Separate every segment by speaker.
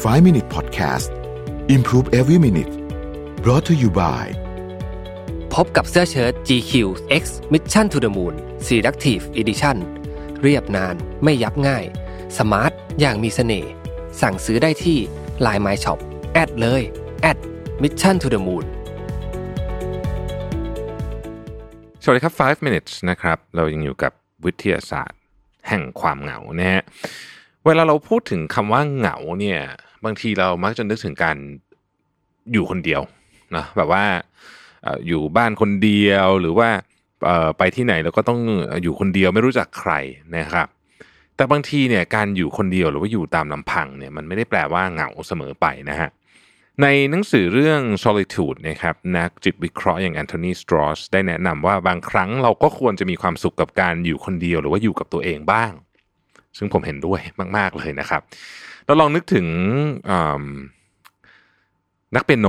Speaker 1: 5 Minute Podcast Improve Every Minute brought to you by
Speaker 2: พบกับเสื้อเชิ้ต GQ X Mission to the Moon Selective Edition เรียบนานไม่ยับง่าย สมาร์ท อย่างมีเสน่ห์ สั่งซื้อได้ที่ Line My Shop แอดเลยแอด Mission to the Moon
Speaker 3: สวัสดีครับ 5 minutes นะครับ เรายังอยู่กับวิทยาศาสตร์ แห่งความเหงานะฮะ เวลาเราพูดถึงคำว่าเหงาเนี่ย บางทีเรามักจะนึกถึงการอยู่คนเดียวนะแบบว่าอยู่บ้านคนเดียวหรือว่าไปที่ไหนเราก็ต้องอยู่คนเดียวไม่รู้จักใครนะครับ แต่บางทีเนี่ยการอยู่คนเดียวหรือว่าอยู่ตามลำพังเนี่ยมันไม่ได้แปลว่าเหงาเสมอไปนะฮะในหนังสือเรื่อง solitude นะครับนักจิตวิเคราะห์อย่างแอนโทนีสตรอสได้แนะนำว่าบางครั้งเราก็ควรจะมีความสุขกับการอยู่คนเดียวหรือว่าอยู่กับตัวเองบ้าง ซึ่งผมเห็นด้วยมาก ๆ เลยนะครับเราลองนึกถึงนักเปียโน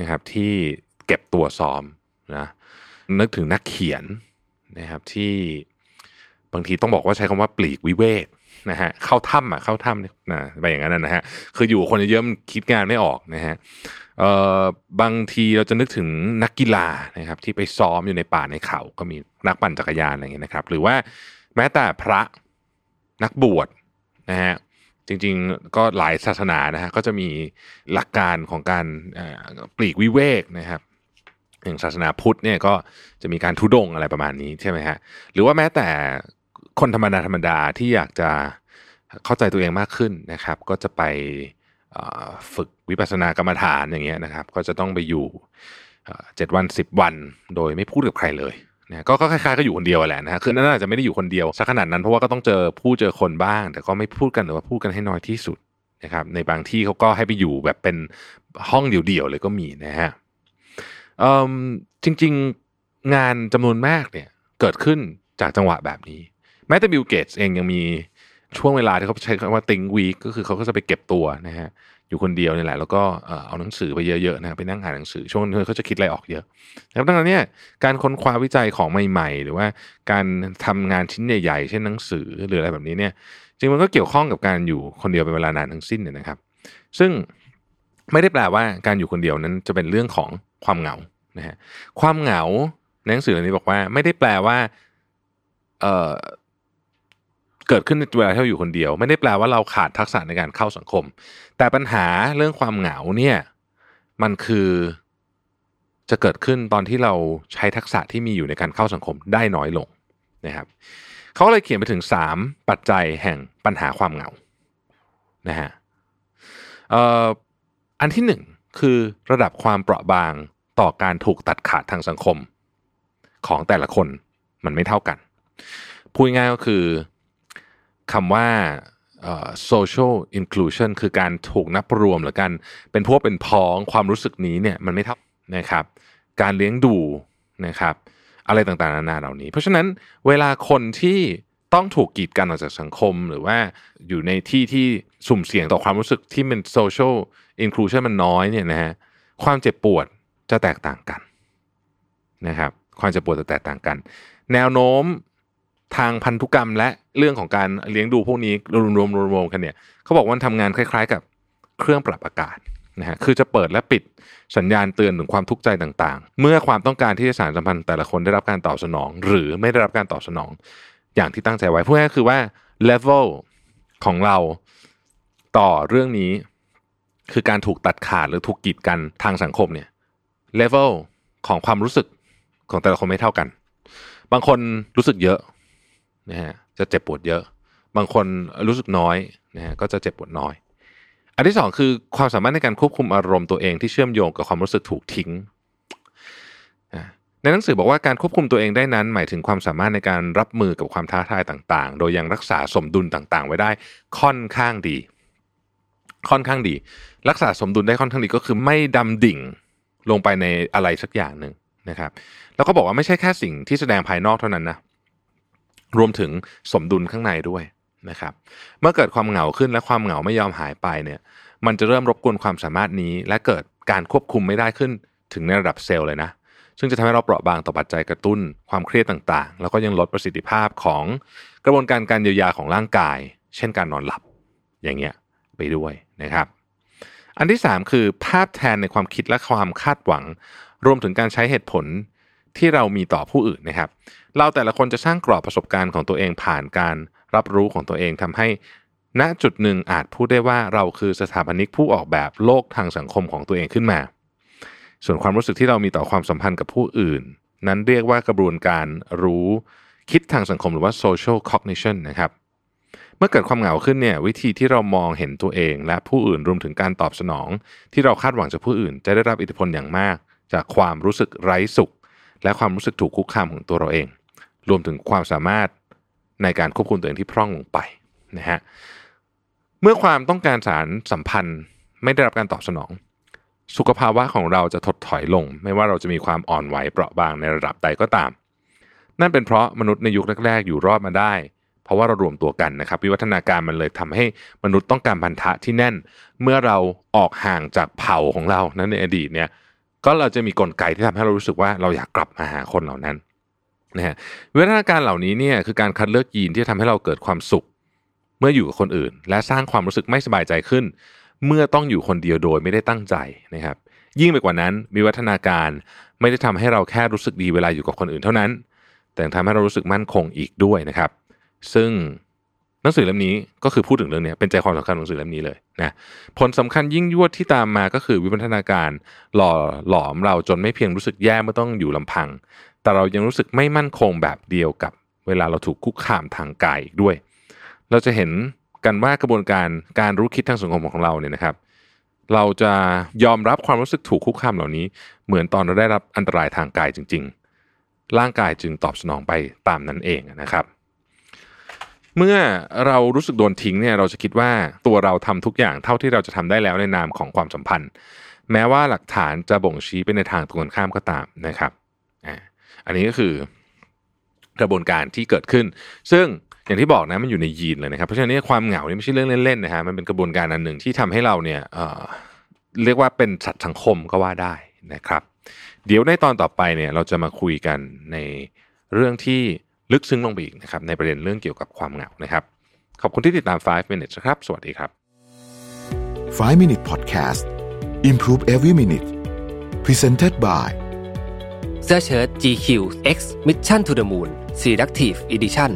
Speaker 3: นะครับที่เก็บตัวซ้อมนะนึกถึงนักเขียนนะครับที่บางทีต้องบอกว่าใช้คำว่าปลีกวิเวกนะฮะเข้าถ้ำอะเข้าถ้ำเนี่ยนะไปอย่างนั้นนะฮะคืออยู่คนเยอะๆมันคิดงานไม่ออกนะฮะเอ่อบางทีเราจะนึกถึงนักกีฬานะครับที่ไปซ้อมอยู่ในป่าในเขาก็มีนักปั่นจักรยานอะไรอย่างเงี้ยนะครับ หรือว่าแม้แต่พระ นักบวชนะฮะจริงๆก็หลายศาสนานะฮะก็จะมีหลักการของการปลีกวิเวกนะครับอย่างศาสนาพุทธเนี่ยก็จะมีการทุดงอะไรประมาณนี้ใช่ไหมฮะหรือว่าแม้แต่คนธรรมดาธรรมดาที่อยากจะเข้าใจตัวเองมากขึ้นนะครับ ก็จะไปฝึกวิปัสสนากรรมฐานอย่างเงี้ยนะครับ ก็จะต้องไปอยู่เจ็ดวันสิบวันโดยไม่พูดกับใครเลย นะก็คล้ายๆก็อยู่คนเดียวแหละนะฮะคือนั่นอาจจะไม่ได้อยู่คนเดียวสักขนาดนั้นเพราะว่าก็ต้องเจอผู้เจอคนบ้าง แต่ก็ไม่พูดกันหรือว่าพูดกันให้น้อยที่สุดนะครับในบางที่เขาก็ให้ไปอยู่แบบเป็นห้องเดี่ยวๆเลยก็มีนะฮะจริงๆงานจำนวนมากเนี่ยเกิดขึ้นจากจังหวะแบบนี้ แม้แต่บิลเกตส์เองยังมีช่วงเวลาที่เขาใช้คำว่า think week ก็คือเขาก็จะไปเก็บตัวนะฮะ อยู่คนเดียวนี่แหละแล้วก็เอาหนังสือไปเยอะๆนะครับไปนั่งอ่านหนังสือช่วงนั้นเขาจะคิดอะไรออกเยอะนะครับดังนั้นเนี่ยการค้นคว้าวิจัยของใหม่ ๆ หรือว่าการทำงานชิ้นใหญ่ๆ เช่นหนังสือหรืออะไรแบบนี้เนี่ยจริงมันก็เกี่ยวข้องกับการอยู่คนเดียวเป็นเวลานานทั้งสิ้นเนี่ยนะครับ ซึ่งไม่ได้แปลว่าการอยู่คนเดียวนั้นจะเป็นเรื่องของความเหงานะฮะความเหงาในหนังสือเล่มนี้บอกว่าไม่ได้แปลว่าเอ่อ เกิดขึ้นในเวลาที่เราอยู่คนเดียว ไม่ได้แปลว่าเราขาดทักษะในการเข้าสังคม แต่ปัญหาเรื่องความเหงาเนี่ยมันคือจะเกิดขึ้นตอนที่เราใช้ทักษะที่มีอยู่ในการเข้าสังคมได้น้อยลงนะครับเขาเลยเขียนไปถึงสามปัจจัยแห่งปัญหาความเหงานะฮะอันที่หนึ่งคือระดับความเปราะบางต่อการถูกตัดขาดทางสังคม ของแต่ละคนมันไม่เท่ากันพูดง่ายก็คือ คำว่า social inclusion คือการถูกนับรวมหรือการเป็นพวกเป็นพ้องความรู้สึกนี้เนี่ยมันไม่เท่านะครับ การเลี้ยงดูนะครับ อะไรต่างๆนานาเหล่านี้ เพราะฉะนั้นเวลาคนที่ต้องถูกกีดกันออกจากสังคมหรือว่าอยู่ในที่ที่สุ่มเสี่ยงต่อความรู้สึกที่เป็น social inclusion มันน้อยเนี่ยนะฮะความเจ็บปวดจะแตกต่างกันนะครับ ความเจ็บปวดจะแตกต่างกัน แนวโน้ม ทางพันธุกรรม และเรื่องของการเลี้ยงดูพวกนี้รวมๆรวมๆกันเนี่ยเขาบอกว่ามันทำงานคล้าย ๆ กับเครื่องปรับอากาศนะฮะคือจะเปิดและปิดสัญญาณเตือนถึงความทุกข์ใจต่างๆ เมื่อความต้องการที่จะสารสัมพันธ์แต่ละคนได้รับการตอบสนอง หรือไม่ได้รับการตอบสนอง อย่างที่ตั้งใจไว้พูดง่ายๆคือว่า level ของเราต่อเรื่องนี้ คือการถูกตัดขาดหรือถูกกีดกันทางสังคมเนี่ย level ของความรู้สึกของแต่ละคนไม่เท่ากัน บางคนรู้สึกเยอะ นะฮะจะเจ็บปวดเยอะ บางคนรู้สึกน้อยนะฮะก็จะเจ็บปวดน้อย อันที่สองคือความสามารถในการควบคุมอารมณ์ตัวเองที่เชื่อมโยงกับความรู้สึกถูกทิ้งในหนังสือบอกว่าการควบคุมตัวเองได้นั้น หมายถึงความสามารถในการรับมือกับความท้าทายต่างๆ โดยยังรักษาสมดุลต่างๆ ไว้ได้ค่อนข้างดี ค่อนข้างดี รักษาสมดุลได้ค่อนข้างดีก็คือไม่ดำดิ่งลงไปในอะไรสักอย่างหนึ่งนะครับ แล้วก็บอกว่าไม่ใช่แค่สิ่งที่แสดงภายนอกเท่านั้นนะ รวมถึงสมดุลข้างในด้วยนะครับ เมื่อเกิดความเหงาขึ้นและความเหงาไม่ยอมหายไปเนี่ย มันจะเริ่มรบกวนความสามารถนี้ และเกิดการควบคุมไม่ได้ขึ้นถึงในระดับเซลล์เลยนะ ซึ่งจะทำให้เราเปราะบางต่อปัจจัยกระตุ้น ความเครียดต่างๆ แล้วก็ยังลดประสิทธิภาพของกระบวนการการเยียวยาของร่างกาย เช่นการนอนหลับ อย่างเงี้ยไปด้วยนะครับ อันที่ 3 คือภาพแทนในความคิดและความคาดหวัง รวมถึงการใช้เหตุผล ที่เรามีต่อผู้อื่นนะครับ เราแต่ละคนจะสร้างกรอบประสบการณ์ของตัวเองผ่านการรับรู้ของตัวเองทำให้ ณจุดหนึ่งอาจพูดได้ว่าเราคือสถาปนิกผู้ออกแบบโลกทางสังคมของตัวเองขึ้นมา ส่วนความรู้สึกที่เรามีต่อความสัมพันธ์กับผู้อื่น นั้นเรียกว่ากระบวนการรู้คิดทางสังคมหรือว่า social cognition นะครับเมื่อเกิดความเหงาขึ้นเนี่ยวิธีที่เรามองเห็นตัวเอง และผู้อื่นรวมถึงการตอบสนอง ที่เราคาดหวังจากผู้อื่น จะได้รับอิทธิพลอย่างมาก จากความรู้สึกไร้สุข และความรู้สึกถูกคุกคามของตัวเราเอง รวมถึงความสามารถในการควบคุมตัวเองที่พร่องลงไปนะฮะเมื่อความต้องการสารสัมพันธ์ไม่ได้รับการตอบสนอง สุขภาวะของเราจะถดถอยลง ไม่ว่าเราจะมีความอ่อนไหวเปราะบางในระดับใดก็ตาม นั่นเป็นเพราะมนุษย์ในยุคแรก ๆ อยู่รอดมาได้ เพราะว่าเรารวมตัวกันนะครับวิวัฒนาการมันเลยทำให้มนุษย์ต้องการพันธะที่แน่น เมื่อเราออกห่างจากเผ่าของเรานั้นในอดีตเนี่ย ก็เราจะมีกลไกที่ทำให้เรารู้สึกว่าเราอยากกลับมาหาคนเหล่านั้นนะฮะวิวัฒนาการเหล่านี้เนี่ยคือการคัดเลือกยีนที่ทำให้เราเกิดความสุข เมื่ออยู่กับคนอื่น และสร้างความรู้สึกไม่สบายใจขึ้น เมื่อต้องอยู่คนเดียวโดยไม่ได้ตั้งใจนะครับ ยิ่งไปกว่านั้นวิวัฒนาการไม่ได้ทำให้เราแค่รู้สึกดีเวลาอยู่กับคนอื่นเท่านั้น แต่ทำให้เรารู้สึกมั่นคงอีกด้วยนะครับ ซึ่ง นังสือเล่มนี้ก็คือพูดถึงเรื่องนี้เป็นใจความสำคัญของหนังสือเล่มนี้เลยนะผลสำคัญยิ่งยวดที่ตามมาก็คือวิวัฒนาการหล่อหลอมเราจนไม่เพียงรู้สึกแย่เมื่อต้องอยู่ลำพัง แต่เรายังรู้สึกไม่มั่นคงแบบเดียวกับเวลาเราถูกคุกคามทางกายอีกด้วย เราจะเห็นกันว่ากระบวนการการรู้คิดทางสังคมของเราเนี่ยนะครับ เราจะยอมรับความรู้สึกถูกคุกคามเหล่านี้ เหมือนตอนเราได้รับอันตรายทางกายจริง ๆ ร่างกายจึงตอบสนองไปตามนั้นเองนะครับ เมื่อเรารู้สึกโดนทิ้งเนี่ยเราจะคิดว่าตัวเราทำทุกอย่างเท่าที่เราจะทำได้แล้วในนามของความสัมพันธ์ แม้ว่าหลักฐานจะบ่งชี้ไปในทางตรงกันข้ามก็ตามนะครับอันนี้ก็คือกระบวนการที่เกิดขึ้น ซึ่งอย่างที่บอกนะมันอยู่ในยีนเลยนะครับเพราะฉะนั้นความเหงานี่ไม่ใช่เรื่องเล่นๆนะฮะมันเป็นกระบวนการอันหนึ่งที่ทำให้เราเนี่ยเเรียกว่าเป็นสัตว์สังคมก็ว่าได้นะครับ เดี๋ยวในตอนต่อไปเนี่ยเราจะมาคุยกันในเรื่องที่ ลึกซึ้งลงไปอีกนะครับในประเด็นเรื่องเกี่ยวกับความเหงานะครับ ขอบคุณที่ติดตาม 5 minutes นะครับ สวัสดีครับ
Speaker 1: 5 Minute Podcast Improve Every Minute Presented by
Speaker 2: เสื้อเชิ้ต GQ X Mission to the Moon Selective Edition